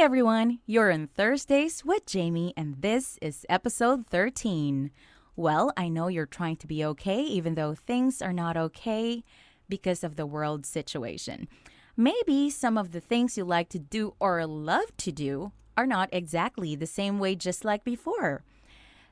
everyone, you're in Thursdays with Jamie, and this is episode 13. Well, I know you're trying to be okay, even though things are not okay because of the world situation. Maybe some of the things you like to do or love to do are not exactly the same way, just like before.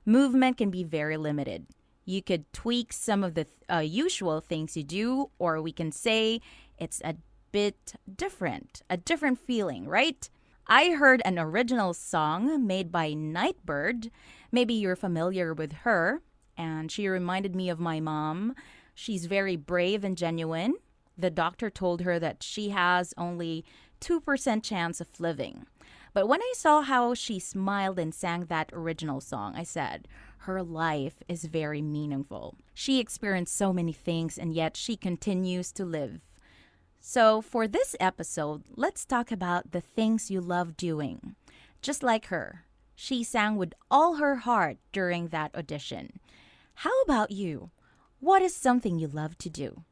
Movement can be very limited. You could tweak some of the uh, usual things you do, or we can say it's a bit different, a different feeling, right? I heard an original song made by Nightbirde. Maybe you're familiar with her, and she reminded me of my mom. She's very brave and genuine. The doctor told her that she has only 2% chance of living. But when I saw how she smiled and sang that original song, I said, her life is very meaningful. She experienced so many things and yet she continues to live. So, for this episode, let's talk about the things you love doing. Just like her, she sang with all her heart during that audition. How about you? What is something you love to do?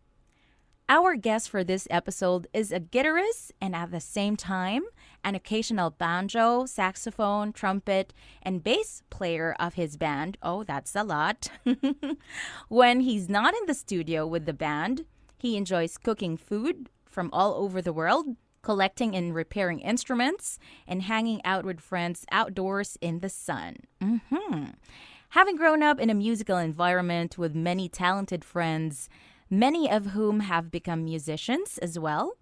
Our guest for this episode is a guitarist and at the same time, an occasional banjo, saxophone, trumpet, and bass player of his band. Oh, that's a lot. when he's not in the studio with the band, he enjoys cooking food, from all over the world, collecting and repairing instruments, and hanging out with friends outdoors in the sun. Mm-hmm. Having grown up in a musical environment with many talented friends, many of whom have become musicians as well,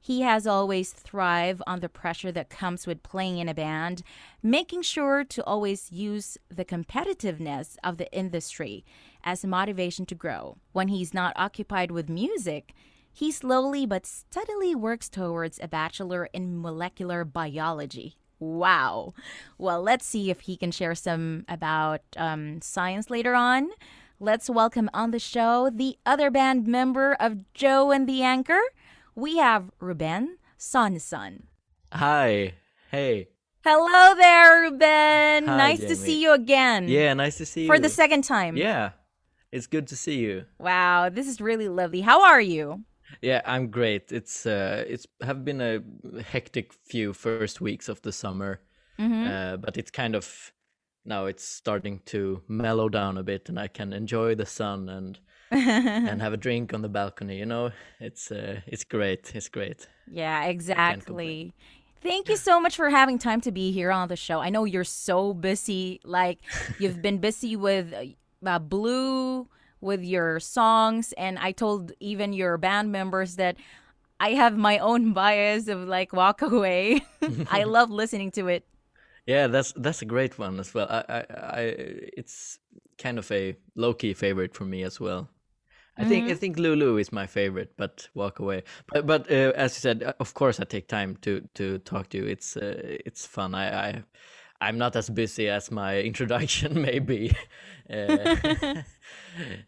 he has always thrived on the pressure that comes with playing in a band, making sure to always use the competitiveness of the industry as motivation to grow. When he's not occupied with music, he slowly but steadily works towards a bachelor in molecular biology. Wow. Well, let's see if he can share some about um, science later on. Let's welcome on the show the other band member of Joe and the Anchor. We have Ruben Sonson. Hi. Hey. Hello there, Ruben. Hi, nice to see you again. Yeah, nice to see you. For the second time. Yeah. It's good to see you. Wow, this is really lovely. How are you? Yeah, I'm great. It's uh it's have been a hectic few first weeks of the summer. Mm-hmm. Uh but it's kind of now it's starting to mellow down a bit and I can enjoy the sun and and have a drink on the balcony, you know? It's uh it's great. It's great. Yeah, exactly. Thank you so much for having time to be here on the show. I know you're so busy. Like, you've been busy with uh, Blue, with your songs, and I told even your band members that I have my own bias of like Walk Away. I love listening to it. Yeah, that's that's a great one as well. I I, I it's kind of a low key favorite for me as well. I think I think Lulu is my favorite, but Walk Away. But but uh, as you said, uh, of course I take time to to talk to you. It's uh, it's fun. I I I'm not as busy as my introduction may be. Uh,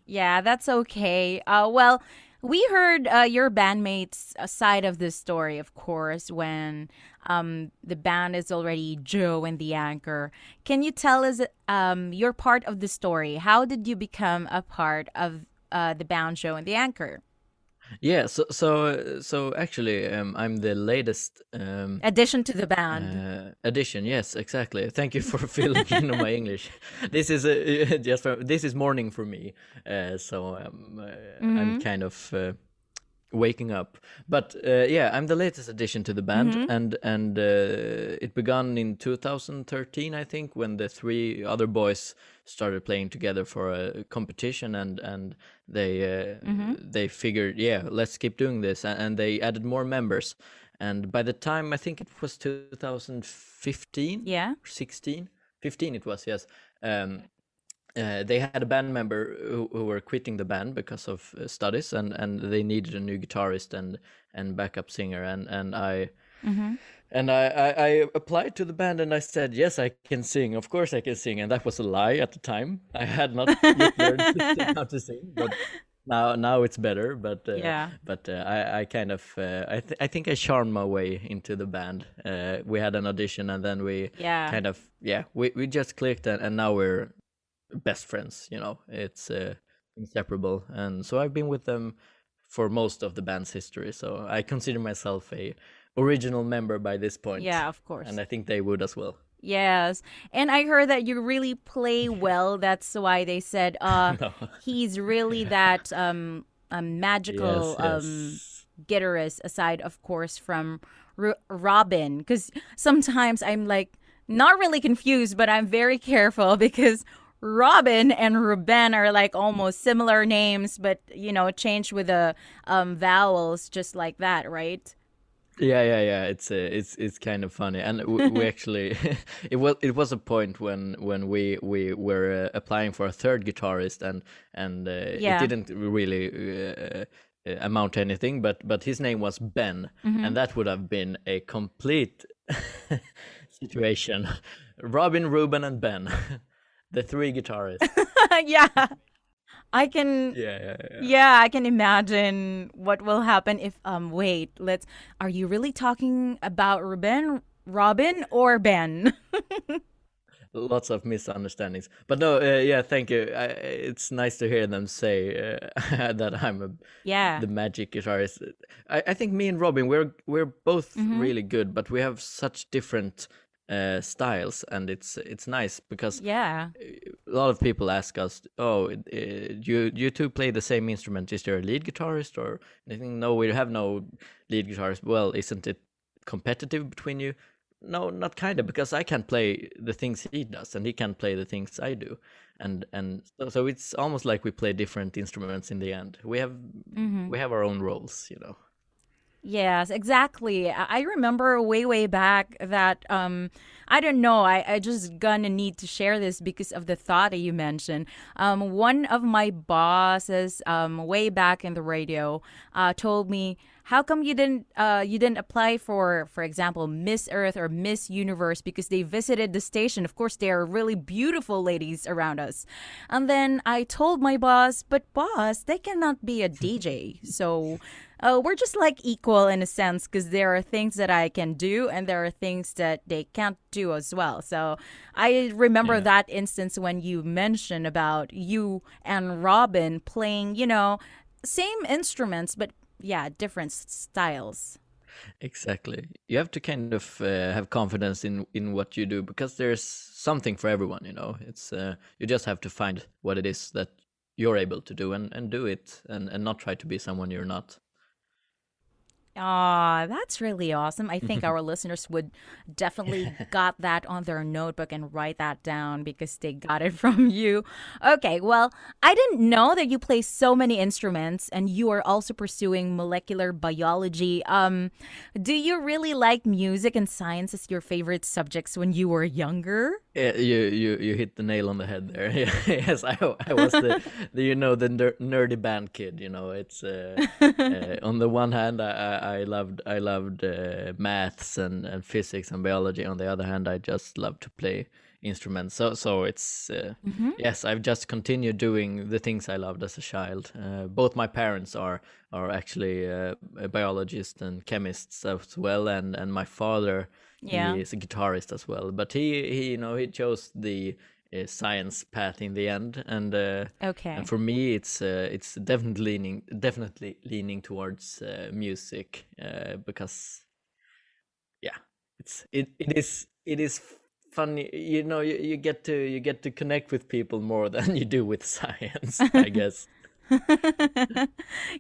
Yeah, that's okay. Uh, well, we heard uh, your bandmates' side of this story, of course, when um, the band is already Joe and the anchor. Can you tell us um, your part of the story? How did you become a part of uh, the band Joe and the anchor? Yeah. So so so actually, um, I'm the latest um, Addition to the band. Uh, addition, yes, exactly. Thank you for filling in on my English. This is uh, just for, this is morning for me, uh, so um, uh, I'm kind of uh, waking up. But uh, yeah, I'm the latest addition to the band, and and uh, it began in 2013, I think, when the three other boys started playing together for a competition, and and they uh, they figured, yeah, let's keep doing this, and, and they added more members. And by the time I think it was 2015, yeah. 16 15 it was yes um uh, they had a band member who, who were quitting the band because of uh, studies and and they needed a new guitarist and and backup singer and and i and I, I i applied to the band and i said yes i can sing of course i can sing and that was a lie at the time i had not yet learned how to sing but now now it's better but uh, Yeah. but uh, I, I kind of uh, I, th- I think I charmed my way into the band. Uh, we had an audition and then we Yeah. kind of yeah we, we just clicked and, and now we're best friends. You know, it's uh, inseparable. And so I've been with them for most of the band's history. So I consider myself a original member by this point. Yeah, of course. And I think they would as well. Yes. And I heard that you really play well. That's why they said uh no. he's really that um a magical yes, yes. um guitarist aside of course from R- Robin cuz sometimes I'm like not really confused but I'm very careful because Robin and Ruben are like almost similar names but you know changed with the um vowels just like that, right? Yeah, yeah, yeah. It's uh, it's it's kind of funny, and we, we actually it was it was a point when when we we were uh, applying for a third guitarist, and and uh, yeah. it didn't really uh, uh, amount to anything, but but his name was Ben, mm-hmm. and that would have been a complete situation. Robin, Ruben, and Ben, the three guitarists. yeah. I can yeah, yeah, yeah. Yeah, I can imagine what will happen if um wait, let's are you really talking about Ruben, Robin or Ben? Lots of misunderstandings. But no, uh, yeah, thank you. I, it's nice to hear them say uh, that I'm a yeah the magic guitarist. I, I think me and Robin we're we're both mm-hmm. really good, but we have such different uh, styles, and it's it's nice because yeah, a lot of people ask us, "Oh, uh, you you two play the same instrument? Is there a lead guitarist or anything?" No, we have no lead guitarist. Well, isn't it competitive between you? No, not kind of, because I can't play the things he does, and he can't play the things I do, and and so, so it's almost like we play different instruments in the end. We have mm-hmm. we have our own roles, you know. Yes, exactly. I remember way, way back that um, I don't know. I, I just gonna need to share this because of the thought that you mentioned. Um, one of my bosses, um, way back in the radio, uh, told me, "How come you didn't uh, you didn't apply for, for example, Miss Earth or Miss Universe because they visited the station? Of course, there are really beautiful ladies around us." And then I told my boss, "But boss, they cannot be a DJ, so." uh, we're just like equal in a sense because there are things that I can do and there are things that they can't do as well. So I remember yeah. that instance when you mentioned about you and Robin playing, you know, same instruments, but yeah, different styles. Exactly. You have to kind of uh, have confidence in in what you do because there's something for everyone. You know, it's uh, you just have to find what it is that you're able to do and, and do it and, and not try to be someone you're not. Ah, that's really awesome. I think our listeners would definitely got that on their notebook and write that down because they got it from you. Okay, well, I didn't know that you play so many instruments and you are also pursuing molecular biology. Um, do you really like music and science as your favorite subjects when you were younger? Yeah, you you you hit the nail on the head there. yes, I I was the, the you know the ner- nerdy band kid. You know, it's uh, uh, on the one hand I I loved I loved uh, maths and, and physics and biology. On the other hand, I just love to play instruments. So so it's uh, mm-hmm. yes, I've just continued doing the things I loved as a child. Uh, both my parents are are actually uh, biologists and chemists as well, and and my father yeah. he is a guitarist as well. But he he you know he chose the uh, science path in the end and uh, okay and for me it's uh, it's definitely leaning definitely leaning towards uh, music uh, because yeah it's it, it is it is funny you know you, you get to you get to connect with people more than you do with science i guess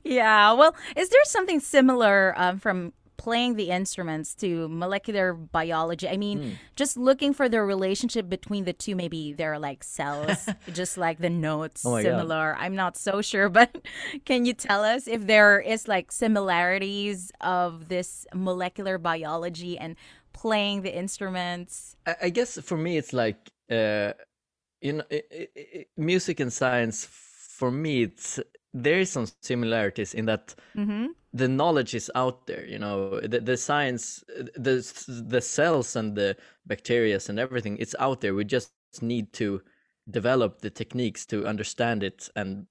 yeah well is there something similar um, from playing the instruments to molecular biology. I mean, mm. just looking for the relationship between the two. Maybe they're like cells, just like the notes oh similar. God. I'm not so sure, but can you tell us if there is like similarities of this molecular biology and playing the instruments? I, I guess for me, it's like uh, you know, it, it, it, music and science. For me, it's there is some similarities in that. Mm-hmm the knowledge is out there you know the, the science the the cells and the bacteria and everything it's out there we just need to develop the techniques to understand it and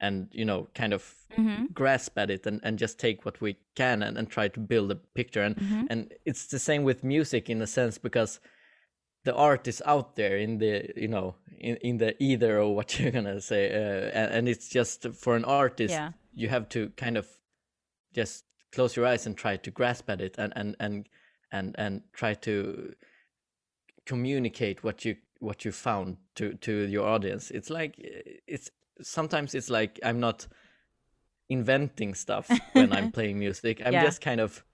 and you know kind of mm-hmm. grasp at it and, and just take what we can and, and try to build a picture and mm-hmm. and it's the same with music in a sense because the art is out there in the you know in, in the either or what you're gonna say uh, and, and, it's just for an artist yeah. you have to kind of just close your eyes and try to grasp at it and and and and and try to communicate what you what you found to to your audience it's like it's sometimes it's like i'm not inventing stuff when i'm playing music i'm Yeah. just kind of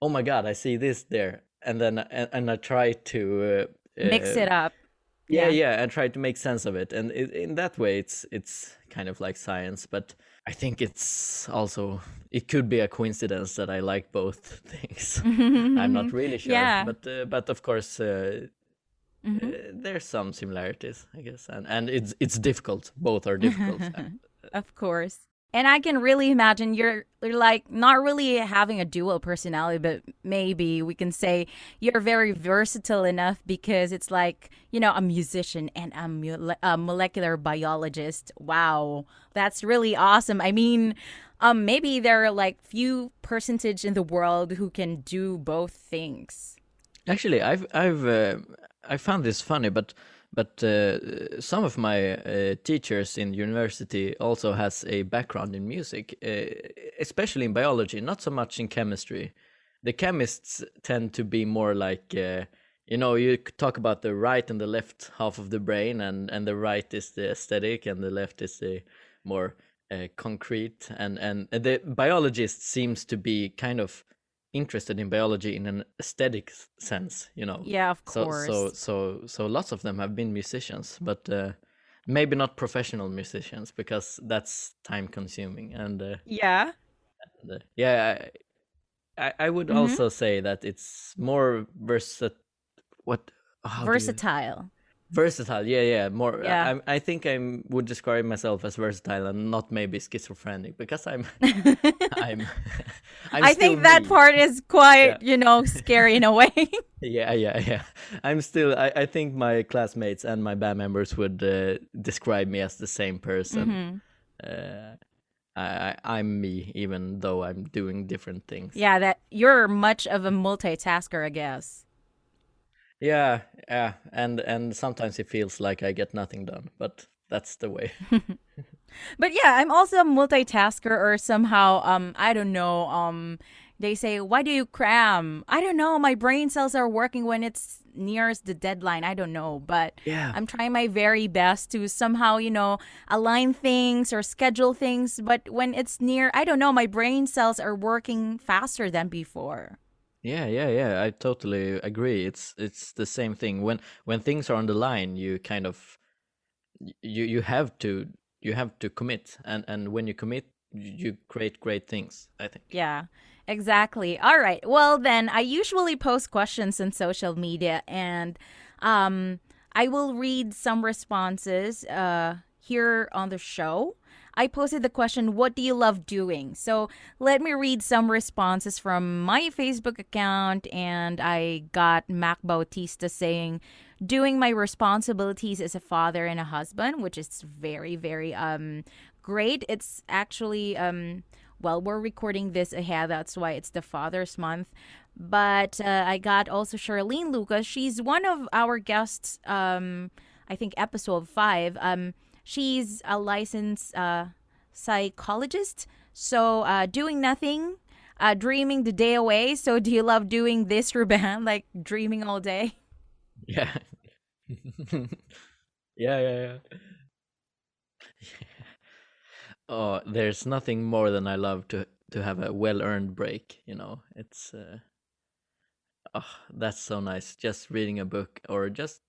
oh my god i see this there and then and, and i try to uh, Mix uh, it up. yeah Yeah. yeah and try to make sense of it and it, in that way it's it's kind of like science but i think it's also it could be a coincidence that i like both things i'm not really sure Yeah. but uh, but of course uh, Mhm. uh, there's some similarities i guess and and it's it's difficult both are difficult Of course. And I can really imagine you're, you're like not really having a dual personality, but maybe we can say you're very versatile enough because it's like, you know, a musician and a, mole- a molecular biologist. Wow. That's really awesome. I mean, um, maybe there are like few percentage in the world who can do both things. Actually, I've I've uh, I found this funny, but but uh, some of my uh, teachers in university also has a background in music, uh, especially in biology, not so much in chemistry. The chemists tend to be more like uh, you know you talk about the right and the left half of the brain, and and the right is the aesthetic, and the left is the more uh, concrete, and and the biologist seems to be kind of interested in biology in an aesthetic sense you know Yeah, of so course. so so so lots of them have been musicians but uh, maybe not professional musicians because that's time consuming and uh, yeah. the- yeah i i, would Mhm. also say that it's more versat what how Versatile. Versatile yeah yeah more Yeah. I, I think i would describe myself as versatile and not maybe schizophrenic because i'm i'm, I'm I think that me. part is quite, you know, scary in a way. Yeah, yeah, yeah. I'm still. I, I think my classmates and my band members would uh, describe me as the same person. Mhm. Uh, I, I, I'm me, even though I'm doing different things. Yeah, that you're much of a multitasker, I guess. Yeah, yeah. And and sometimes it feels like I get nothing done, but that's the way. But yeah, I'm also a multitasker or somehow um I don't know, um they say why do you cram? I don't know, my brain cells are working when it's nearest the deadline. I don't know, but Yeah. I'm trying my very best to somehow, you know, align things or schedule things, but when it's near, I don't know, my brain cells are working faster than before. Yeah, yeah, yeah. I totally agree. It's it's the same thing. When when things are on the line, you kind of you you have to you have to commit, and and when you commit, you create great things. I think. Yeah, exactly. All right. Well, then I usually post questions in social media and um, I will read some responses uh, here on the show. I posted the question, What do you love doing? So let me read some responses from my Facebook account. And I got Mac Bautista saying, Doing my responsibilities as a father and a husband, which is very, very um, great. It's actually. Um, well, we're recording this ahead. That's why it's the Father's Month. But uh, I got also Charlene Lucas. She's one of our guests. Um, I think episode five. Um, she's a licensed uh, psychologist. So uh, doing nothing, uh, dreaming the day away. So do you love doing this, Ruben? Like dreaming all day? Yeah. yeah, yeah, yeah. oh, there's nothing more than I love to to have a well-earned break, you know. It's uh oh, that's so nice. Just reading a book or just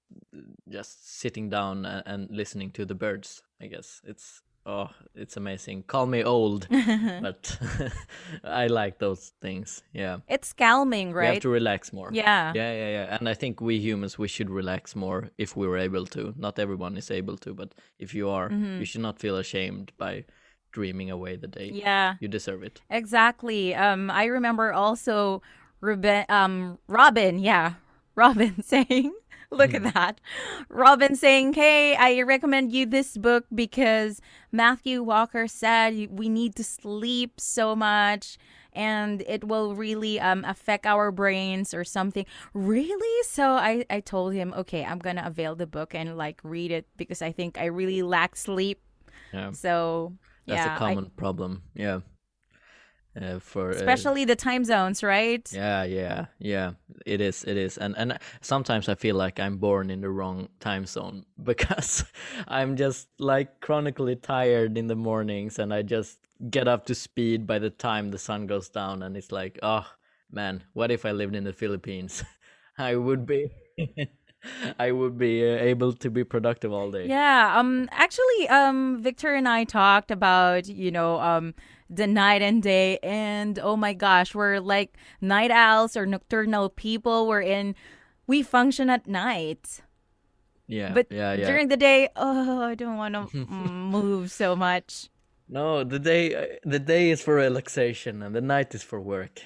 just sitting down and, and listening to the birds, I guess. It's oh, it's amazing. Call me old, but I like those things. Yeah. It's calming, right? We have to relax more. Yeah. Yeah, yeah, yeah. And I think we humans we should relax more if we were able to. Not everyone is able to, but if you are, you should not feel ashamed by dreaming away the day. Yeah. You deserve it. Exactly. Um, I remember also Ruben, um, Robin, yeah, Robin saying, look at that. Robin saying, hey, I recommend you this book because Matthew Walker said we need to sleep so much and it will really um, affect our brains or something. Really? So I, I told him, okay, I'm going to avail the book and like read it because I think I really lack sleep. Yeah. So That's yeah, a I- common problem. Yeah. Uh, for uh, especially the time zones, right? yeah yeah yeah it is it is and and sometimes i feel like i'm born in the wrong time zone because i'm just like chronically tired in the mornings and i just get up to speed by the time the sun goes down and it's like oh man what if i lived in the philippines i would be I would be uh, able to be productive all day. Yeah. Um. Actually, um, Victor and I talked about you know um the night and day, and oh my gosh, we're like night owls or nocturnal people. We're in. We function at night. Yeah. But yeah, yeah. during the day, oh, I don't want to move so much. No, the day uh, the day is for relaxation and the night is for work.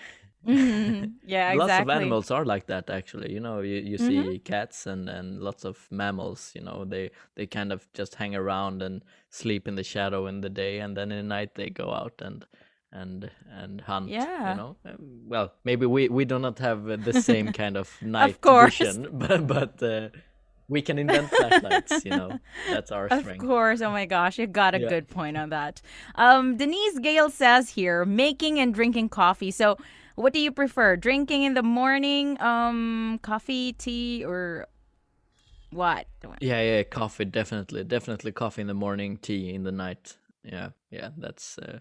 Yeah, lots exactly. of animals are like that actually you know you, you see cats and and lots of mammals you know they they kind of just hang around and sleep in the shadow in the day and then in the night they go out and and and hunt Yeah. you know Um, well maybe we we do not have uh, the same kind of night course. vision but but uh, we can invent flashlights you know that's our Of strength Of course. Oh my gosh, you got a Yeah. good point on that. Um, Denise Gale says here, making and drinking coffee. So, what do you prefer? Drinking in the morning, um, coffee, tea, or what? Yeah, yeah, coffee definitely, definitely coffee in the morning, tea in the night. Yeah, yeah, that's. Uh,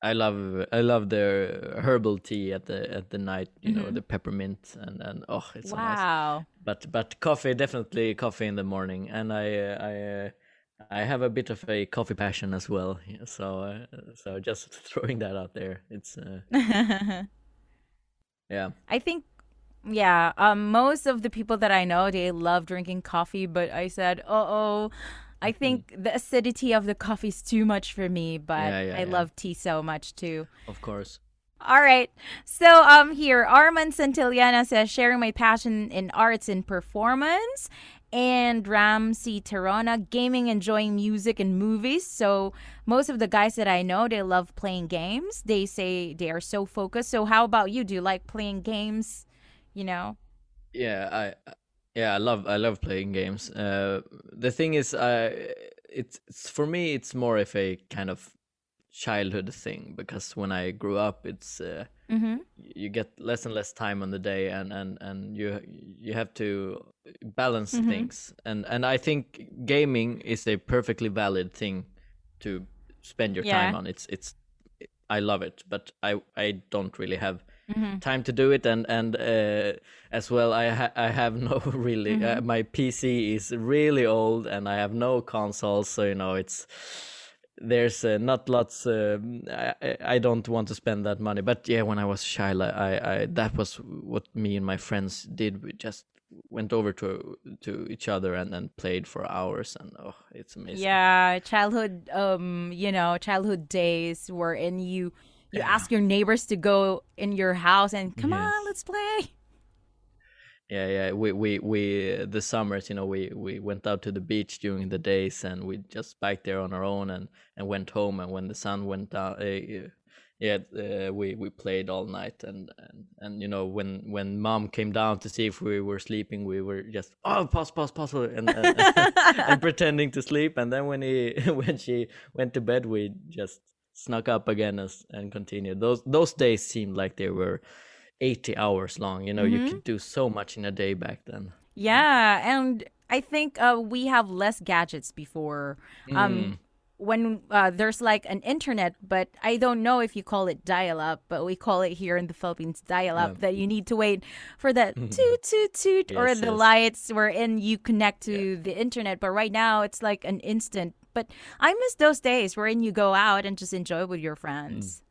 I love, I love the herbal tea at the at the night. You know, the peppermint and and oh, it's so nice. Wow. But but coffee definitely coffee in the morning, and I uh, I. Uh, I have a bit of a coffee passion as well, so uh, so just throwing that out there. It's uh, yeah, I think, yeah, um, most of the people that I know, they love drinking coffee, but I said, uh oh, I Mm-hmm. think the acidity of the coffee is too much for me, but Yeah, yeah, I yeah. love tea so much too. of course. All right. So um here, Armand Santillana says sharing my passion in arts and performance. And Ramsey Terona, gaming, enjoying music and movies. So most of the guys that I know, they love playing games. They say they are so focused. So how about you? Do you like playing games? You know? Yeah, I yeah, I love I love playing games. Uh, the thing is, uh, it's, it's for me, it's more of a kind of childhood thing because when I grew up, it's uh, Mm-hmm. you get less and less time on the day, and and and you you have to balance Mhm. things. And and I think gaming is a perfectly valid thing to spend your time on. It's it's I love it, but I I don't really have Mm-hmm. time to do it and and uh, as well i ha- i have no really uh, my pc is really old and i have no consoles so you know it's there's uh, not lots um I, I- don't want to spend that money. But yeah when i was a child I, I that was what me and my friends did. We just went over to to each other and then played for hours and oh it's amazing. Yeah, childhood um, you know, childhood days wherein you you ask your neighbors to go in your house and come on, let's play. Yeah, yeah. We we we the summers, you know, we we went out to the beach during the days, and we just biked there on our own, and and went home. And when the sun went down, uh, uh, yeah, uh, we we played all night. And and and you know, when when mom came down to see if we were sleeping, we were just oh pause pause pause, and and, and pretending to sleep. And then when he when she went to bed, we just snuck up again and, and continued. Those those days seemed like they were. 80 hours long you know you could do so much in a day back then Yeah, and I think uh, we have less gadgets before. Mm. Um, when uh, there's like an internet, but I don't know if you call it dial-up, but we call it here in the Philippines dial-up. That you need to wait for the toot toot toot or the yes. lights wherein you connect to the internet. But right now it's like an instant. But I miss those days wherein you go out and just enjoy with your friends. I,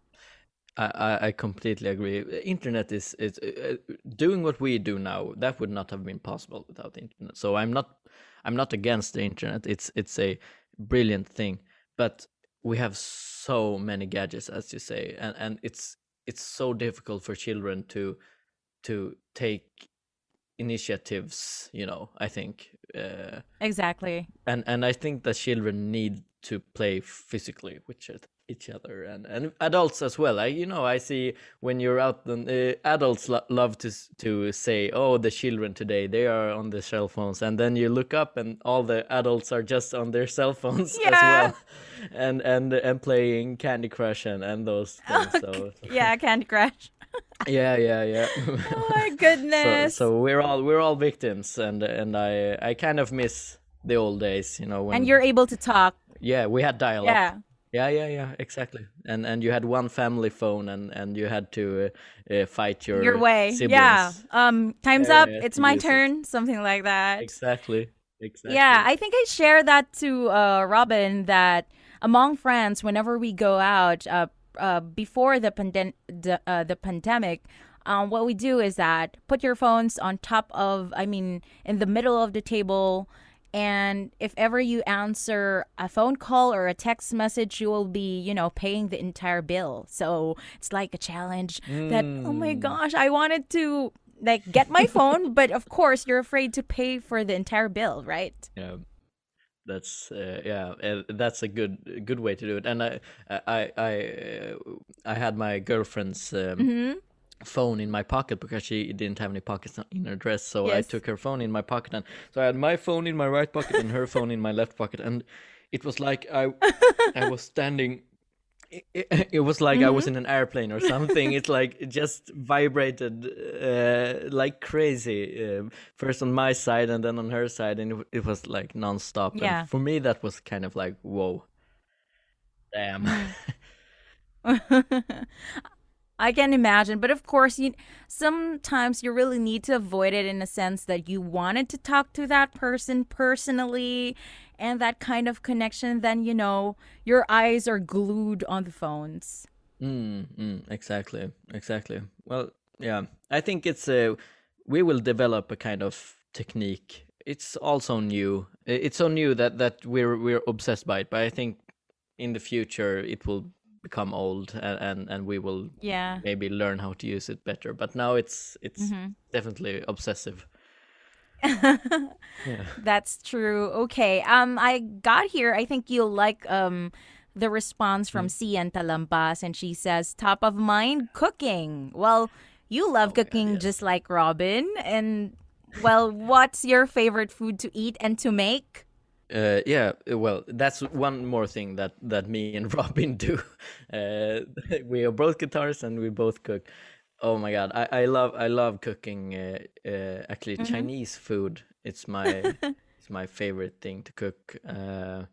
I, I completely agree. Internet is is uh, uh, doing what we do now. That would not have been possible without the internet. So I'm not I'm not against the internet. It's it's a brilliant thing, but we have so many gadgets, as you say, and and it's it's so difficult for children to to take initiatives. You know, I think. Uh, Exactly. and and I think that children need to play physically with each other and, and adults as well. I you know I see when you're out, uh, adults lo- love to to say, "Oh, the children today they are on the cell phones," and then you look up and all the adults are just on their cell phones yeah. as well, and and and playing Candy Crush and and those things. So yeah, Candy Crush. yeah, yeah, yeah. oh my goodness. So, so we're all we're all victims, and and I I kind of miss the old days, you know. When, and you're able to talk. Yeah, we had dialogue. Yeah. Yeah, yeah, yeah, exactly. And and you had one family phone, and and you had to uh, uh, fight your your way. Siblings. Yeah. Um, time's up. it's my turn. It. Something like that. Exactly. Exactly. Yeah, I think I share that to uh, Robin that among friends, whenever we go out, uh, uh, before the, pandem- the, uh, the pandemic, um, what we do is that put your phones on top of, I mean, in the middle of the table. And if ever you answer a phone call or a text message, you will be, you know, paying the entire bill. So it's like a challenge mm. that, oh my hmm. gosh, I wanted to like get my phone, but of course you're afraid to pay for the entire bill, right? Yeah that's uh, yeah uh, that's a good good way to do it and i i i uh, i had my girlfriend's um, mm-hmm. Phone in my pocket because she didn't have any pockets in her dress so yes. i took her phone in my pocket and so i had my phone in my right pocket and her phone in my left pocket and it was like i i was standing it, it, was like mm-hmm. I was mm-hmm. in an airplane or something. it's like it just vibrated uh, like crazy. Uh, first on my side and then on her side, and it, it was like nonstop. Yeah. And for me, that was kind of like whoa, damn. I can imagine, but of course, you sometimes you really need to avoid it in a sense that you wanted to talk to that person personally and that kind of connection, then you know your eyes are glued on the phones. Mm, mm, exactly, exactly. Well, yeah, I think it's a we will develop a kind of technique. It's also new. It's so new that that we're we're obsessed by it. But I think in the future it will become old and and, and we will yeah maybe learn how to use it better. But now it's it's mm-hmm. definitely obsessive. yeah. That's true. Okay. Um, I got here. I think you'll like um the response from mm. Cian Talampas, and she says, "Top of mind, cooking." Well, you love oh, cooking yeah, just like Robin, and well, what's your favorite food to eat and to make? Uh, yeah, well, that's one more thing that that me and Robin do. Uh, we are both guitarists and we both cook. Oh my god, I, I love I love cooking uh, uh, actually mm-hmm. Chinese food. It's my it's my favorite thing to cook. Uh,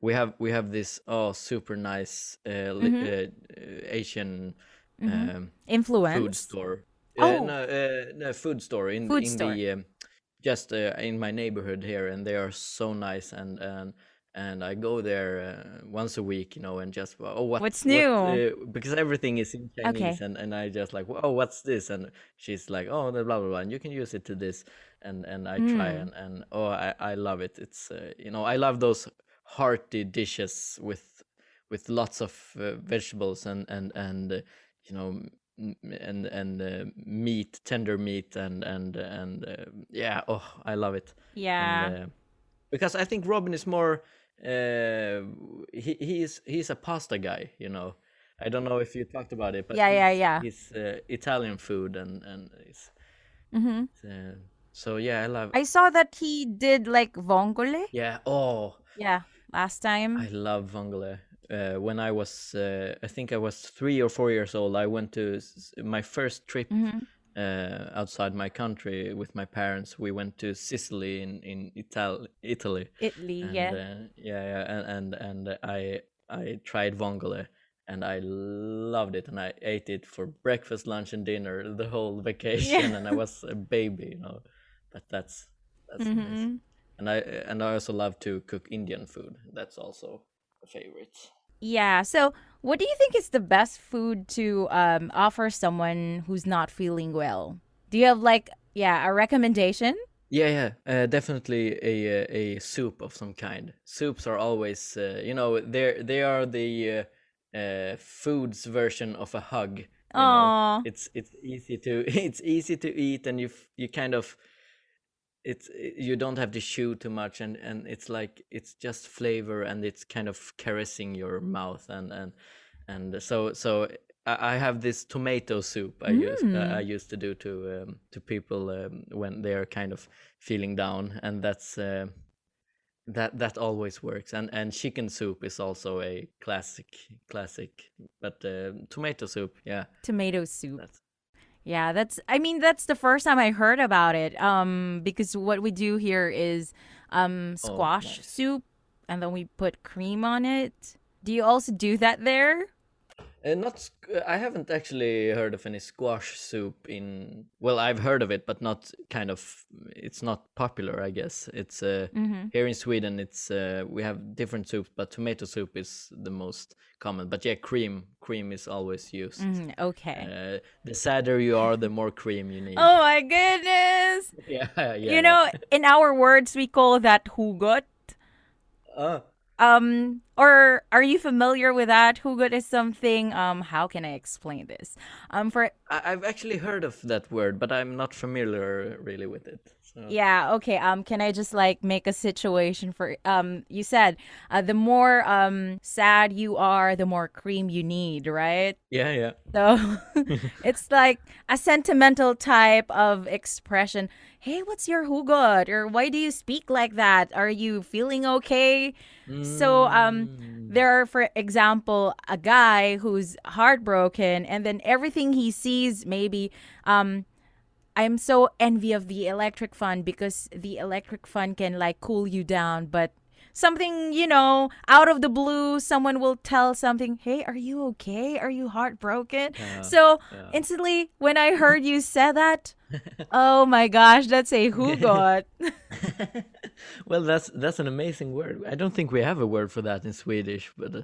we have we have this oh super nice uh, mm-hmm. Uh, Asian mm-hmm. um, influence food store. Uh, oh. no, no, food store in food in store. the um, just in my neighborhood here, and they are so nice and and and I go there uh, once a week, you know, and just oh what, what's new what, uh, because everything is in Chinese, okay. and, and I just like oh what's this, and she's like oh blah blah blah, and you can use it to this, and and I mm. try and and oh I I love it. It's uh, you know I love those hearty dishes with with lots of uh, vegetables and and and uh, you know and and uh, meat, tender meat, and and and yeah oh I love it. Yeah. And, because I think Robin is more uh, he he's he's a pasta guy, you know. I don't know if you talked about it, but yeah, yeah, yeah. He's uh, Italian food and and it's, mm-hmm. uh, so yeah, I love. I saw that he did like vongole. Yeah. Oh. Yeah. Last time. I love vongole. Uh, when I was, uh, I think I was three or four years old, I went to my first trip mm-hmm uh, outside my country with my parents. We went to Sicily in in Ital- Italy. Italy, and, yeah. Uh, yeah, yeah, and, and and I I tried vongole and I loved it and I ate it for breakfast, lunch, and dinner the whole vacation. Yeah. and I was a baby, you know. But that's that's mm-hmm. nice. And I and I also love to cook Indian food. That's also a favorite. Yeah. So, what do you think is the best food to um, offer someone who's not feeling well? Do you have like, yeah, a recommendation? Yeah, yeah, uh, definitely a, a soup of some kind. Soups are always, uh, you know, they they are the uh, uh, food's version of a hug. Oh, it's it's easy to it's easy to eat, and you you kind of it's you don't have to chew too much and and it's like it's just flavor and it's kind of caressing your mouth and and and so so I have this tomato soup I mm. used uh, I used to do to um, to people um, when they're kind of feeling down, and that's uh, that that always works. And and chicken soup is also a classic classic, but uh, tomato soup, yeah, tomato soup. That's... Yeah, that's. I mean, that's the first time I heard about it. Um, because what we do here is um oh, squash oh, nice. soup, and then we put cream on it. Do you also do that there? Uh, not, I haven't actually heard of any squash soup in. Well, I've heard of it, but not kind of. It's not popular, I guess. It's uh, mm-hmm. here in Sweden. It's uh, we have different soups, but tomato soup is the most common. But yeah, cream, cream is always used. Mm, okay. Uh, the sadder you are, the more cream you need. Oh my goodness! yeah, yeah. You know, in our words, we call that hugot. Oh. Um, or are you familiar with that? Hugot is something. Um, how can I explain this? Um, for I- have actually heard of that word, but I'm not familiar really with it. So. Yeah. Okay. Um, can I just like make a situation for um? You said uh, the more um sad you are, the more cream you need, right? Yeah. Yeah. So it's like a sentimental type of expression. Hey, what's your hugot? Or why do you speak like that? Are you feeling okay? So um mm. there are for example a guy who's heartbroken and then everything he sees maybe um I'm so envy of the electric fan because the electric fan can like cool you down but something, you know, out of the blue, someone will tell something, hey, are you okay? Are you heartbroken? Yeah, so yeah. instantly, when I heard you say that, oh my gosh, that's a who got. well, that's that's an amazing word. I don't think we have a word for that in Swedish, but uh,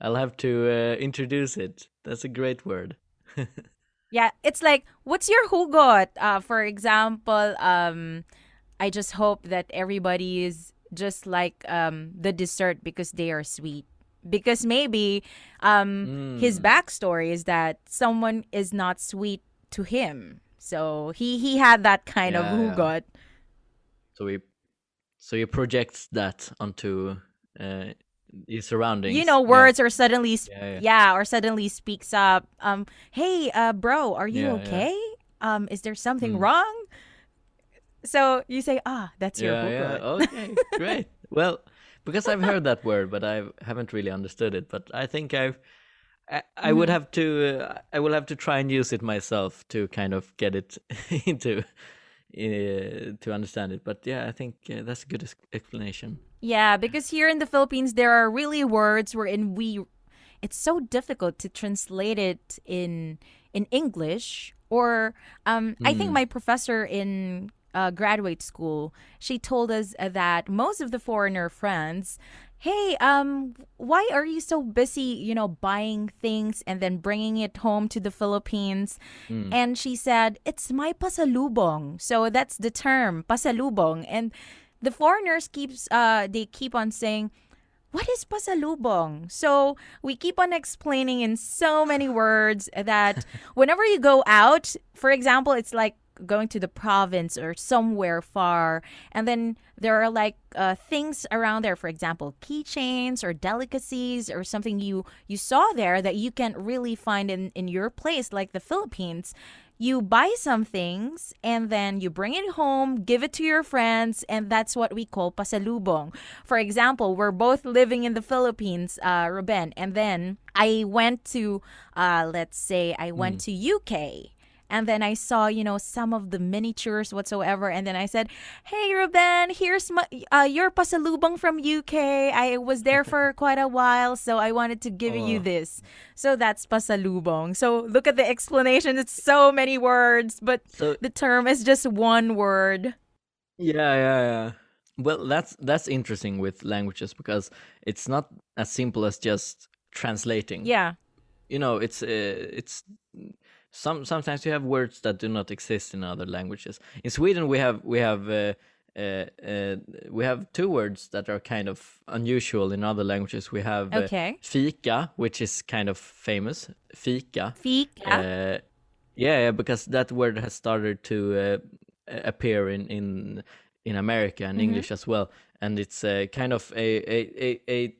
I'll have to uh, introduce it. That's a great word. yeah, it's like, what's your hugot? Uh, for example, um, I just hope that everybody is just like um, the dessert because they are sweet. Because maybe um, mm. his backstory is that someone is not sweet to him, so he he had that kind yeah, of hugot. Yeah. So he so he projects that onto uh, his surroundings. You know, words yeah. are suddenly yeah, yeah, or suddenly speaks up. Um, hey, uh, bro, are you okay? Um, is there something mm. wrong? So you say, ah, that's your yeah, yeah. Okay, great. Well, because I've heard that word, but I haven't really understood it. But I think I've, I, I mm. would mm-hmm. have to, uh, I will have to try and use it myself to kind of get it into, uh, to understand it. But yeah, I think uh, that's a good explanation. Yeah, because here in the Philippines, there are really words wherein we, it's so difficult to translate it in in English or um, mm. I think mm. my professor in uh, graduate school, she told us uh, that most of the foreigner friends, hey, um, why are you so busy, you know, buying things and then bringing it home to the Philippines? Mm. And she said, it's my pasalubong. So that's the term, pasalubong. And the foreigners keeps, uh, they keep on saying, what is pasalubong? So we keep on explaining in so many words that whenever you go out, for example, it's like going to the province or somewhere far and then there are like uh, things around there for example keychains or delicacies or something you you saw there that you can't really find in in your place like the philippines you buy some things and then you bring it home, give it to your friends, and that's what we call pasalubong. For example, we're both living in the Philippines, uh, Ruben, and then I went to, uh, let's say, I went mm. to UK and then I saw, you know, some of the miniatures whatsoever. And then I said, "Hey, Ruben, here's my uh, your pasalubong from UK. I was there for quite a while, so I wanted to give oh. you this." So that's pasalubong. So look at the explanation. It's so many words, but so, the term is just one word. Yeah, yeah, yeah. Well, that's that's interesting with languages because it's not as simple as just translating. Yeah. You know, it's uh, it's some sometimes you have words that do not exist in other languages. In Sweden, we have we have uh, uh, uh, we have two words that are kind of unusual in other languages. We have uh, okay. fika, which is kind of famous. Fika. Fika. Uh, yeah, yeah, because that word has started to uh, appear in in in America and Mm-hmm. English as well, and it's a kind of a a a a,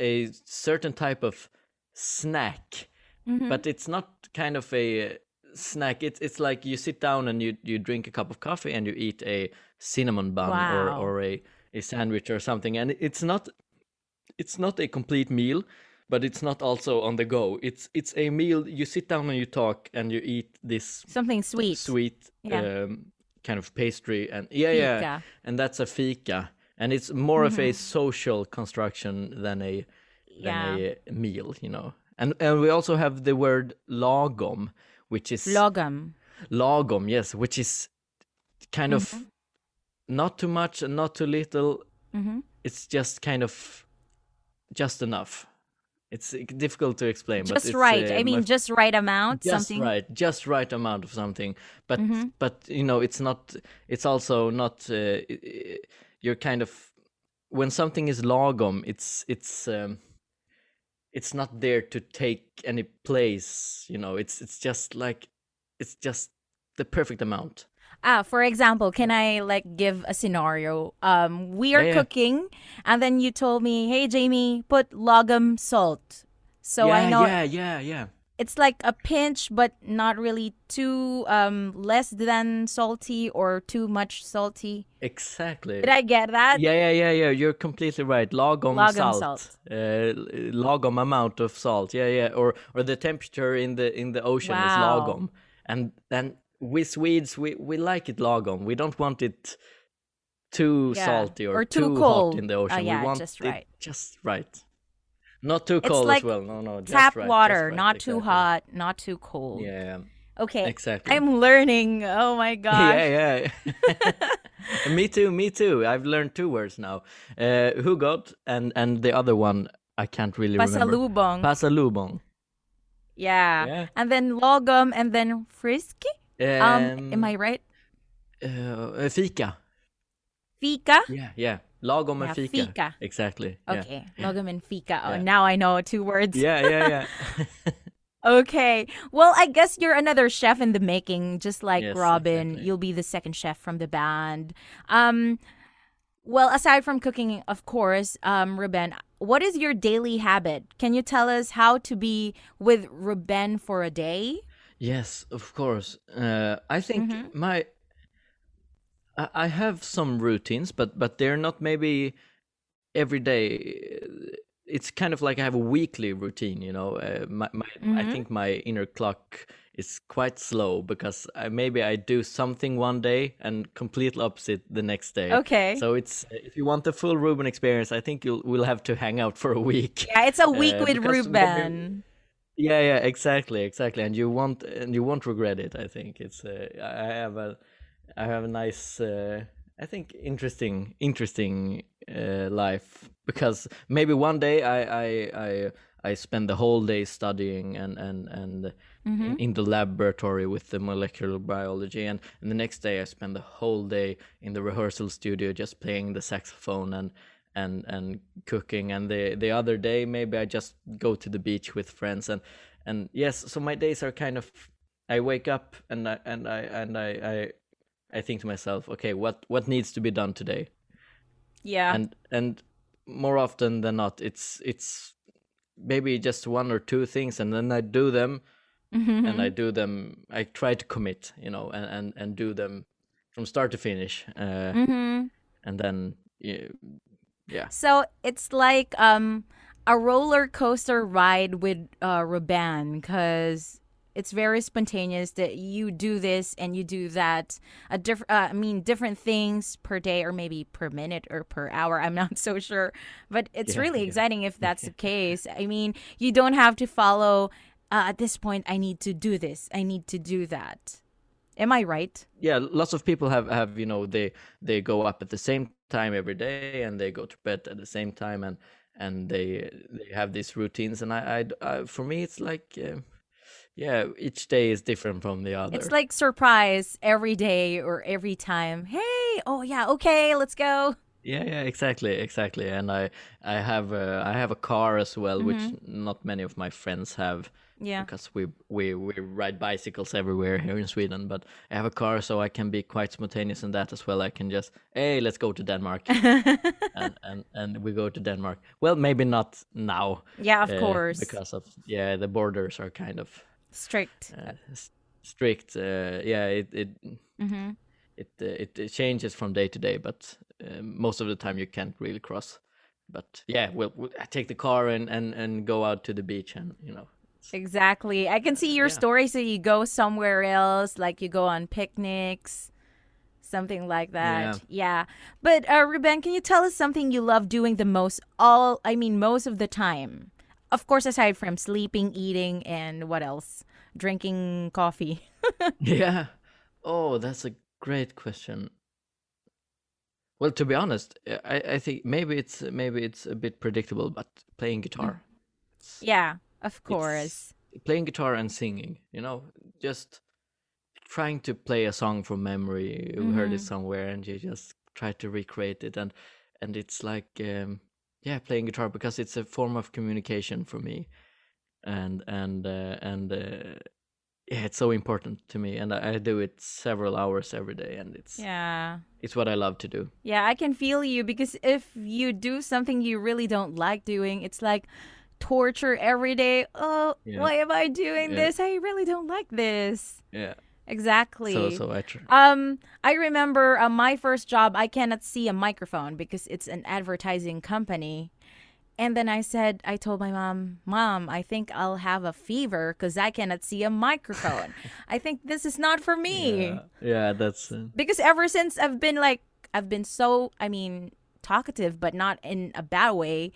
a certain type of snack, Mm-hmm. but it's not kind of a snack. It's it's like you sit down and you you drink a cup of coffee and you eat a cinnamon bun or Wow. or a a sandwich or something, and it's not it's not a complete meal but it's not also on the go it's it's a meal you sit down and you talk and you eat this Something sweet. sweet Yeah. um, kind of pastry and yeah yeah Fika. Mm-hmm. and that's a fika and it's more of a social construction than a than Yeah. a meal you know and and we also have the word lagom which is Logum. lagom yes which is kind of Mm-hmm. not too much and not too little Mm-hmm. it's just kind of just enough it's difficult to explain but Just right. uh, I mean, just right amount. just something. right just right amount of something but Mm-hmm. but you know it's not it's also not uh, you're kind of when something is lagom it's it's um it's not there to take any place you know it's it's just like it's just the perfect amount Ah, for example, can I like give a scenario? Um, we are Yeah, yeah. cooking, and then you told me, "Hey, Jamie, put logum salt." So yeah I know yeah yeah yeah it's like a pinch, but not really too um less than salty or too much salty. exactly Did I get that? Yeah, yeah, yeah, yeah. You're completely right. Lagom, Lagom salt, salt. Uh, lagom amount of salt. Yeah, yeah. Or or the temperature in the in the ocean is Wow. lagom, and then we Swedes we we like it lagom. We don't want it too Yeah. salty or, Or too hot cold. in the Uh, ocean. yeah, we want just it just right. Not too cold like as well. No, no. Just Tap right, water, right, not too exactly. hot, not too cold. Yeah, Okay. exactly. I'm learning. Oh my gosh. Yeah, yeah. me too, me too. I've learned two words now. Uh, Hugot and and the other one I can't really remember. Pasalubong. Pasalubong. yeah. Yeah. And then logum and then frisky. Um, am I right? uh, fika. Fika. Yeah, yeah. Lagom Yeah, and fika. fika. Exactly. yeah. Okay. Logum and fika. Oh, Yeah. now I know two words. Yeah, yeah, yeah. Okay. Well, I guess you're another chef in the making, just like Yes, Robin. exactly. You'll be the second chef from the band. Um, well, aside from cooking, of course, um, Ruben, what is your daily habit? Can you tell us how to be with Ruben for a day? Yes, of course. Uh, I think Mm-hmm. my I, I have some routines, but but they're not maybe every day. It's kind of like I have a weekly routine. You know, uh, my, my I Mm-hmm. think my inner clock is quite slow because I, maybe I do something one day and complete opposite the next day. Okay. So it's if you want the full Ruben experience, I think you'll we'll have to hang out for a week. Yeah, it's a week Uh, with Ruben. Yeah, yeah, exactly, exactly, and you won't and you won't regret it. I think it's. Uh, I I have a, I have a nice, uh, I think interesting, interesting uh, life because maybe one day I I I I spend the whole day studying and and and in, in the laboratory with the molecular biology, and, and the next day I spend the whole day in the rehearsal studio just playing the saxophone and and and cooking. And the the other day maybe i just go to the beach with friends and and yes so my days are kind of i wake up and i and i and i i, I think to myself okay what what needs to be done today Yeah. and and more often than not it's it's maybe just one or two things and then i do them Mm-hmm. and i do them i try to commit you know and and, and do them from start to finish uh, mm-hmm. and then yeah, So it's like um a roller coaster ride with uh Ruben because it's very spontaneous that you do this and you do that. A different uh, I mean different things per day or maybe per minute or per hour I'm not so sure. But it's Yeah, really yeah. exciting if that's the case. I mean you don't have to follow uh, at this point I need to do this I need to do that. Am I right? Yeah lots of people have have you know they they go up at the same time every day and they go to bed at the same time and and they they have these routines. And i i, I for me it's like uh, yeah each day is different from the other It's like surprise every day or every time. Hey, oh yeah, okay, let's go. Yeah, yeah, exactly, exactly. And I, I have, a, I have a car as well, mm-hmm. which not many of my friends have. Yeah. Because we we we ride bicycles everywhere here in Sweden, but I have a car, so I can be quite spontaneous in that as well. I can just, hey, let's go to Denmark, and, and and we go to Denmark. Well, maybe not now. Yeah, of uh, course. Because of yeah, the borders are kind of strict. Uh, strict. Uh, yeah, it it. Mm-hmm it uh, it, it changes from day to day, but uh, most of the time you can't really cross. But yeah, we'll, we'll take the car and, and and go out to the beach and you know. Exactly. I can see your yeah. story. So you go somewhere else, like you go on picnics, something like that. Yeah. yeah. But uh, Ruben, can you tell us something you love doing the most? All I mean, most of the time. Of course, aside from sleeping, eating, and what else? Drinking coffee. yeah. Oh, that's a Great question. Well, to be honest, I, I think maybe it's maybe it's a bit predictable, but playing guitar. Yeah, of course. Playing guitar and singing, you know, just trying to play a song from memory. You mm-hmm. heard it mm-hmm. somewhere, and you just try to recreate it, and and it's like um, yeah, playing guitar because it's a form of communication for me, and and uh, and uh, yeah, it's so important to me, and I, I, do it several hours every day, and it's yeah, it's what I love to do. Yeah, I can feel you because if you do something you really don't like doing, it's like torture every day. Oh, yeah. why am I doing yeah. this? I really don't like this. Yeah. Exactly. So, so I tr- um, I remember uh, my first job. I cannot see a microphone because it's an advertising company, and then I said, I told my mom, Mom, I think I'll have a fever because I cannot see a microphone. I think this is not for me. Yeah, yeah that's. Uh... Because ever since I've been like, I've been so, I mean, talkative, but not in a bad way.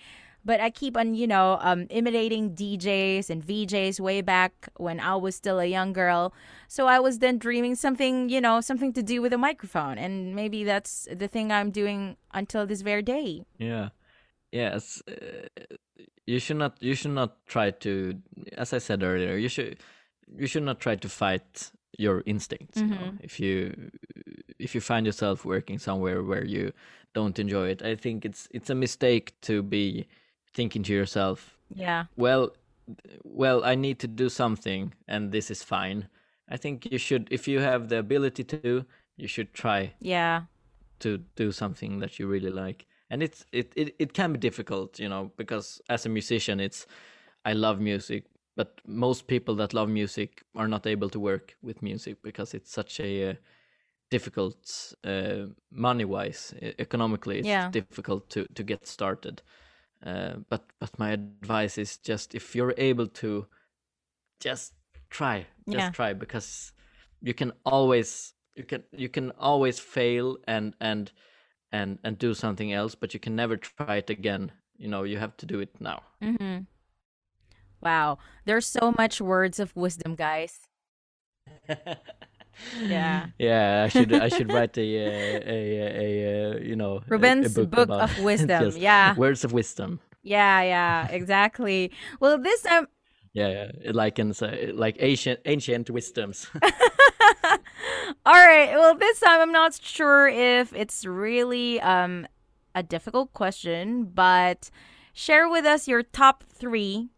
But I keep on, you know, um, imitating DJs and VJs way back when I was still a young girl. So I was then dreaming something, you know, something to do with a microphone. And maybe that's the thing I'm doing until this very day. Yeah yes uh, you should not you should not try to as i said earlier you should you should not try to fight your instincts mm-hmm. you know? Mm-hmm. if you if you find yourself working somewhere where you don't enjoy it i think it's it's a mistake to be thinking to yourself yeah. Well well i need to do something and this is fine. I think you should if you have the ability to you should try yeah. to do something that you really like. And it's it, it it can be difficult you know because as a musician it's i love music but most people that love music are not able to work with music because it's such a uh, difficult uh, money wise economically it's yeah. difficult to to get started uh, but but my advice is just if you're able to just try just yeah. try because you can always you can you can always fail and and and and do something else but you can never try it again you know you have to do it now mm-hmm. wow there's so much words of wisdom guys yeah yeah i should i should write a a a, a, a you know ruben's a, book, book of wisdom yeah words of wisdom yeah yeah exactly well this um yeah, yeah. like in like ancient ancient wisdoms All right. Well, this time I'm not sure if it's really um a difficult question, but share with us your top 3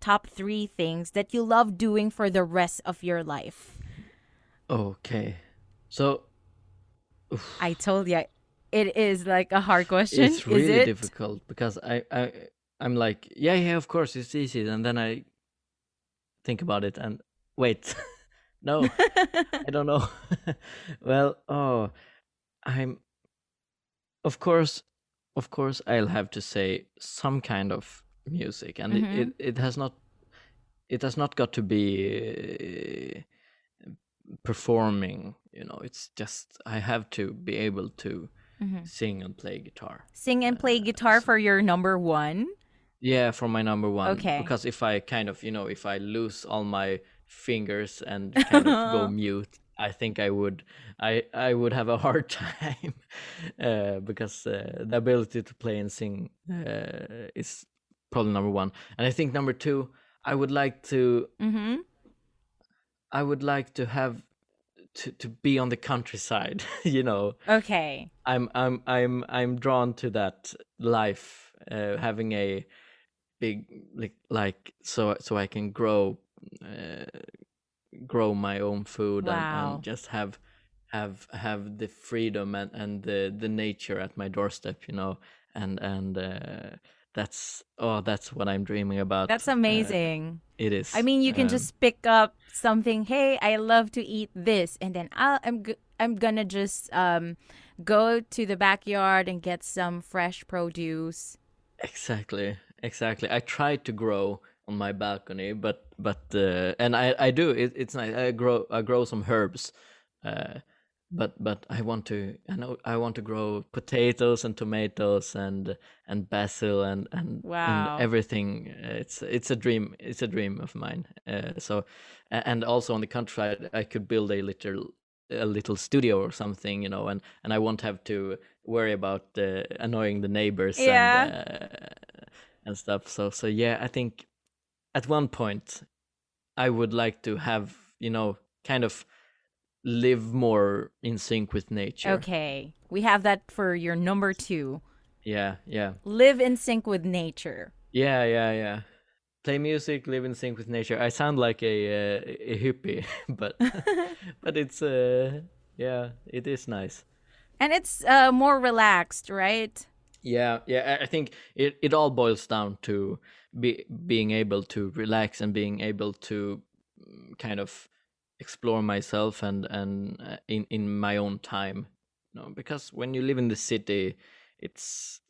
top 3 things that you love doing for the rest of your life. Okay. So oof. I told you it is like a hard question. It's really it? difficult because I I I'm like, yeah, yeah, of course it's easy and then I think about it and wait. No, I don't know. well, oh, I'm. Of course, of course, I'll have to say some kind of music, and mm-hmm. it, it, it has not. It has not got to be performing. You know, it's just I have to be able to mm-hmm. sing and play guitar. Sing and play uh, guitar so, for your number one. Yeah, for my number one. Okay. Because if I kind of, you know, if I lose all my fingers and kind of go mute i think i would i i would have a hard time uh, because uh, the ability to play and sing uh, is probably number one and i think number two i would like to mm-hmm. I would like to have to to be on the countryside you know? Okay. i'm i'm i'm i'm drawn to that life uh, having a big like like so so i can grow uh, grow my own food and, and just have have have the freedom and and the the nature at my doorstep you know? And and uh, that's oh that's what i'm dreaming about That's Uh, amazing. it is I mean, you can Um, just pick up something. Hey, I love to eat this, and then I'll, I'm g- I'm gonna just um go to the backyard and get some fresh produce. Exactly, exactly. I try to grow on my balcony, but but uh, and I I do. It, it's nice. I grow I grow some herbs, uh, but but I want to. I know I want to grow potatoes and tomatoes and and basil and and, Wow. and everything. It's it's a dream. It's a dream of mine. Uh, so and also on the countryside, I could build a little a little studio or something, you know, and and I won't have to worry about uh, annoying the neighbors Yeah. and uh, and stuff. So so yeah, I think at one point I would like to have you know kind of live more in sync with nature. Okay, we have that for your number two. Yeah, yeah, Live in sync with nature. yeah, yeah, yeah. Play music, live in sync with nature. I sound like a uh, a hippie, but but it's uh yeah, it is nice. And it's uh, more relaxed, right? Yeah, yeah. I- I think it, it all boils down to be, being able to relax and being able to mm, kind of explore myself and and uh, in in my own time. You know, because when you live in the city, it's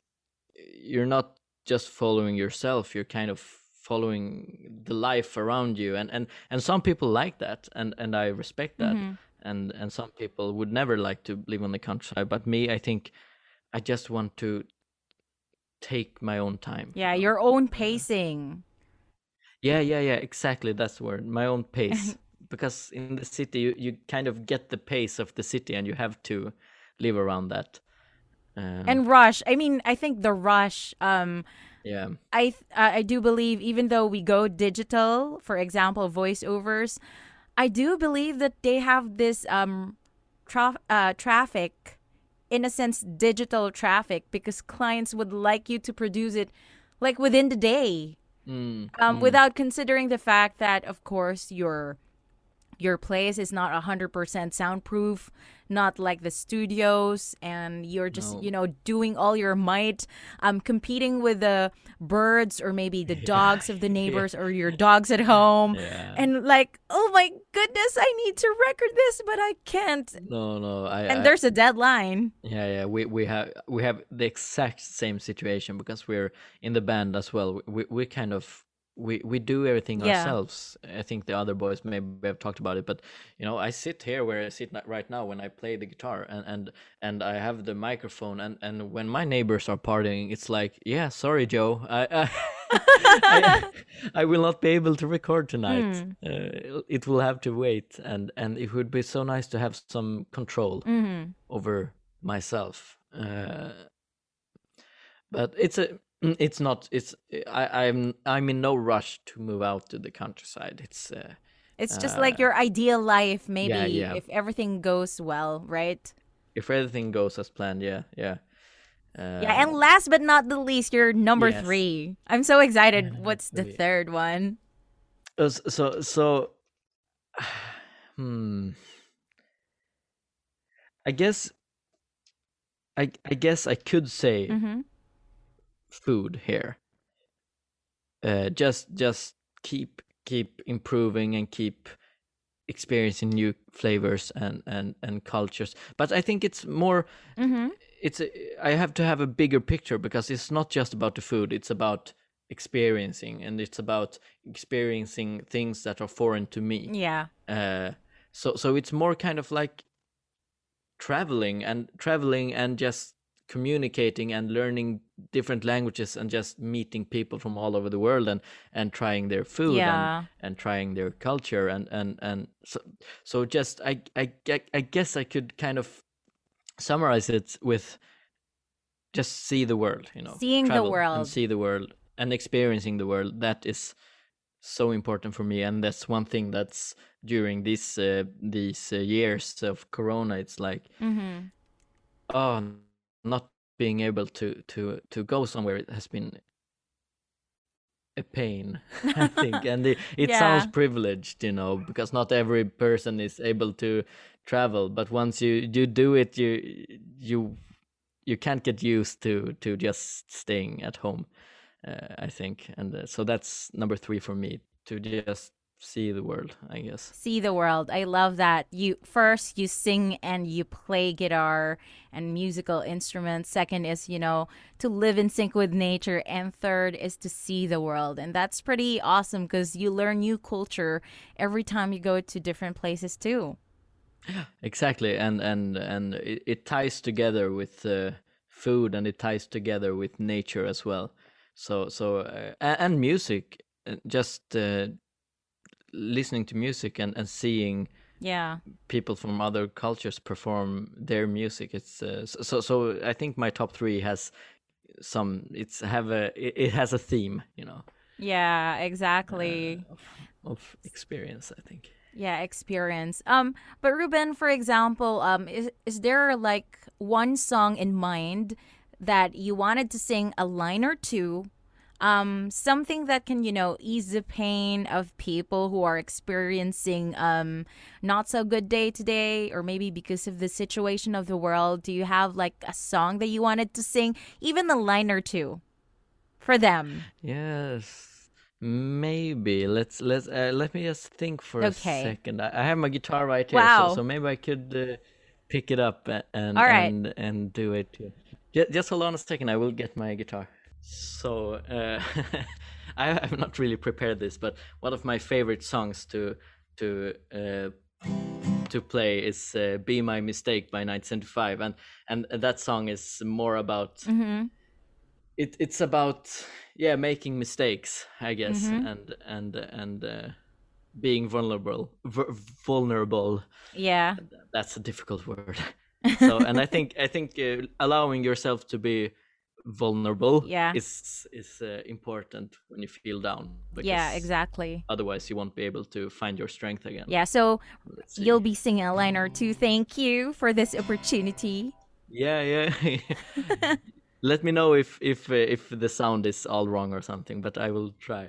you're not just following yourself. You're kind of following the life around you, and and and some people like that, and and I respect that. And and some people would never like to live on the countryside, but me, I think I just want to take my own time. Yeah, your own pacing. Yeah, yeah, yeah, exactly. That's the word. My own pace. Because in the city, you, you kind of get the pace of the city and you have to live around that. Um, And rush. I mean, I think the rush. Um, yeah, I uh, I do believe even though we go digital, for example, voiceovers, I do believe that they have this um tra- uh, traffic, in a sense, digital traffic, because clients would like you to produce it like within the day, mm, um, without considering the fact that, of course, your your place is not 100% soundproof not like the studios and you're just No. you know doing all your might um competing with the birds or maybe the dogs of the neighbors or your dogs at home yeah. and like oh my goodness i need to record this but i can't no, no. I, and I- there's a deadline Yeah, yeah, we we have we have the exact same situation because we're in the band as well. We we kind of we we do everything Yeah. ourselves. I think the other boys maybe have talked about it, but you know, I sit here where I sit right now when I play the guitar, and and and I have the microphone, and and when my neighbors are partying, it's like, yeah, sorry, Joe, I. I I, I will not be able to record tonight. Uh, it will have to wait, and and it would be so nice to have some control mm-hmm. over myself uh, but it's a mm, it's not it's I, i'm i'm in no rush to move out to the countryside. It's uh, it's just like your ideal life maybe yeah. if everything goes well right? If everything goes as planned yeah yeah. Uh, yeah and last but not the least your number Yes. three. I'm so excited. What's the third one? Uh, so so hmm. I guess i i guess i could say mm-hmm. Food here. Uh, just just keep keep improving and keep experiencing new flavors and and and cultures. But I think it's more. Mm-hmm. It's a, I have to have a bigger picture because it's not just about the food. It's about experiencing and it's about experiencing things that are foreign to me. yeah Uh, so so it's more kind of like traveling and traveling and just communicating and learning different languages and just meeting people from all over the world and and trying their food Yeah. and, and trying their culture and and and so so just I, I I guess I could kind of summarize it with just see the world you know Seeing the world. and see the world and experiencing the world that is so important for me and that's one thing that's during this uh, these uh, years of corona it's like Mm-hmm. oh not being able to to to go somewhere it has been a pain i think. And it, it sounds privileged you know because not every person is able to travel but once you you do it you you you can't get used to to just staying at home uh, i think. And uh, so that's number 3 for me to just see the world i guess see the world. I love that. You first you sing and you play guitar and musical instruments. Second is, you know, to live in sync with nature and third is to see the world. And that's pretty awesome cuz you learn new culture every time you go to different places too. exactly and and and it, it ties together with uh, food and it ties together with nature as well so so uh, and music uh, just uh, listening to music and and seeing Yeah. people from other cultures perform their music it's uh, so so i think my top 3 has some it's have a it, has a theme you know Yeah, exactly. of, of experience i think Yeah, experience. Um, but Ruben, for example, um, is is there like one song in mind that you wanted to sing a line or two? Um, something that can, you know, ease the pain of people who are experiencing um not so good day today, or maybe because of the situation of the world. Do you have like a song that you wanted to sing, even a line or two, for them? Yes, maybe. Let's let's uh, let me just think for Okay. a second. I, I have my guitar right here, Wow. so, so maybe I could uh, pick it up and right. and and do it. Just, just hold on a second. I will get my guitar. So uh, I have not really prepared this, but one of my favorite songs to to uh, to play is uh, "Be My Mistake" by 1975, and and that song is more about Mm-hmm. it it's about yeah making mistakes i guess Mhm. and and and uh, being vulnerable v- vulnerable Yeah. that's a difficult word so and i think i think uh, allowing yourself to be vulnerable Yeah. is is uh, important when you feel down Yeah, exactly. otherwise you won't be able to find your strength again Yeah, so You'll be singing a line or two. Thank you for this opportunity. yeah yeah let me know if if uh, if the sound is all wrong or something but i will try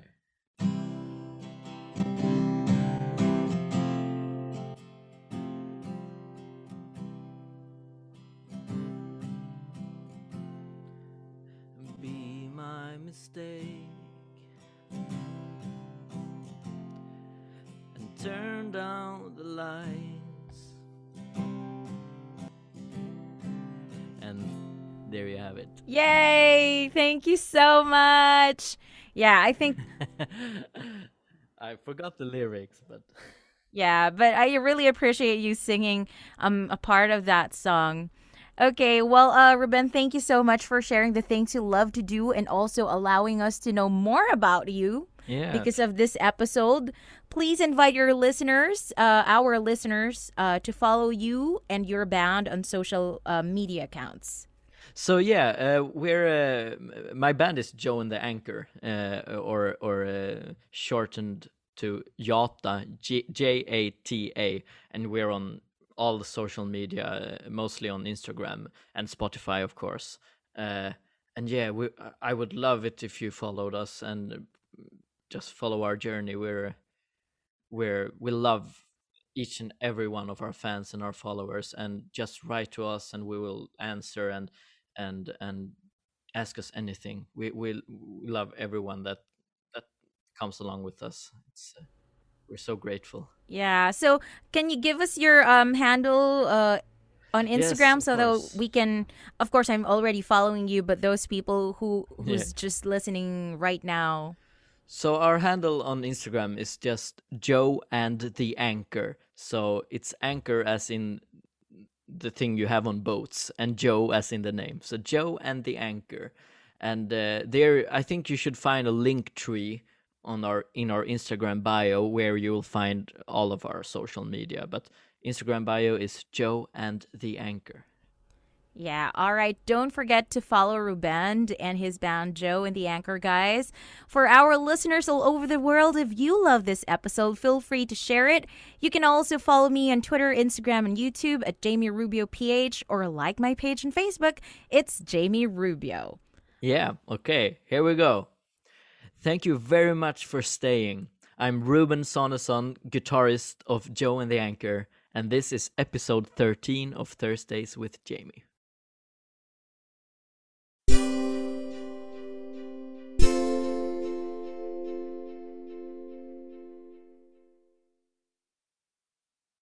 Thank you so much. Yeah, I think i forgot the lyrics but yeah, but I really appreciate you singing um a part of that song. Okay, well, uh, Ruben, thank you so much for sharing the things you love to do and also allowing us to know more about you. yeah because of this episode. Please invite your listeners, uh, our listeners, uh, to follow you and your band on social uh, media accounts. So yeah, uh, we're uh, my band is Joe and the Anchor, uh, or or uh, shortened to Jata, J A T A, and we're on all the social media, uh, mostly on Instagram and Spotify, of course. Uh, and yeah, we I would love it if you followed us and just follow our journey. We're we're we love each and every one of our fans and our followers and just write to us and we will answer and and and ask us anything we we, we love everyone that that comes along with us it's uh, we're so grateful Yeah. So, can you give us your um, handle uh, on Instagram of so that we can? Of course, I'm already following you, but those people who who's Yeah. just listening right now. so our handle on instagram is just joe and the anchor so it's anchor as in the thing you have on boats and joe as in the name. So joe and the anchor. And uh, there i think you should find a link tree on our in our instagram bio where you will find all of our social media. But instagram bio is joe and the anchor Yeah, all right. Don't forget to follow Ruben and his band Joe and the Anchor Guys. For our listeners all over the world, if you love this episode, feel free to share it. You can also follow me on Twitter, Instagram, and YouTube at Jamie Rubio PH or like my page on Facebook. It's Jamie Rubio. Yeah, okay, here we go. Thank you very much for staying. I'm Ruben Sonesson, guitarist of Joe and the Anchor, and this is episode 13 of Thursdays with Jamie.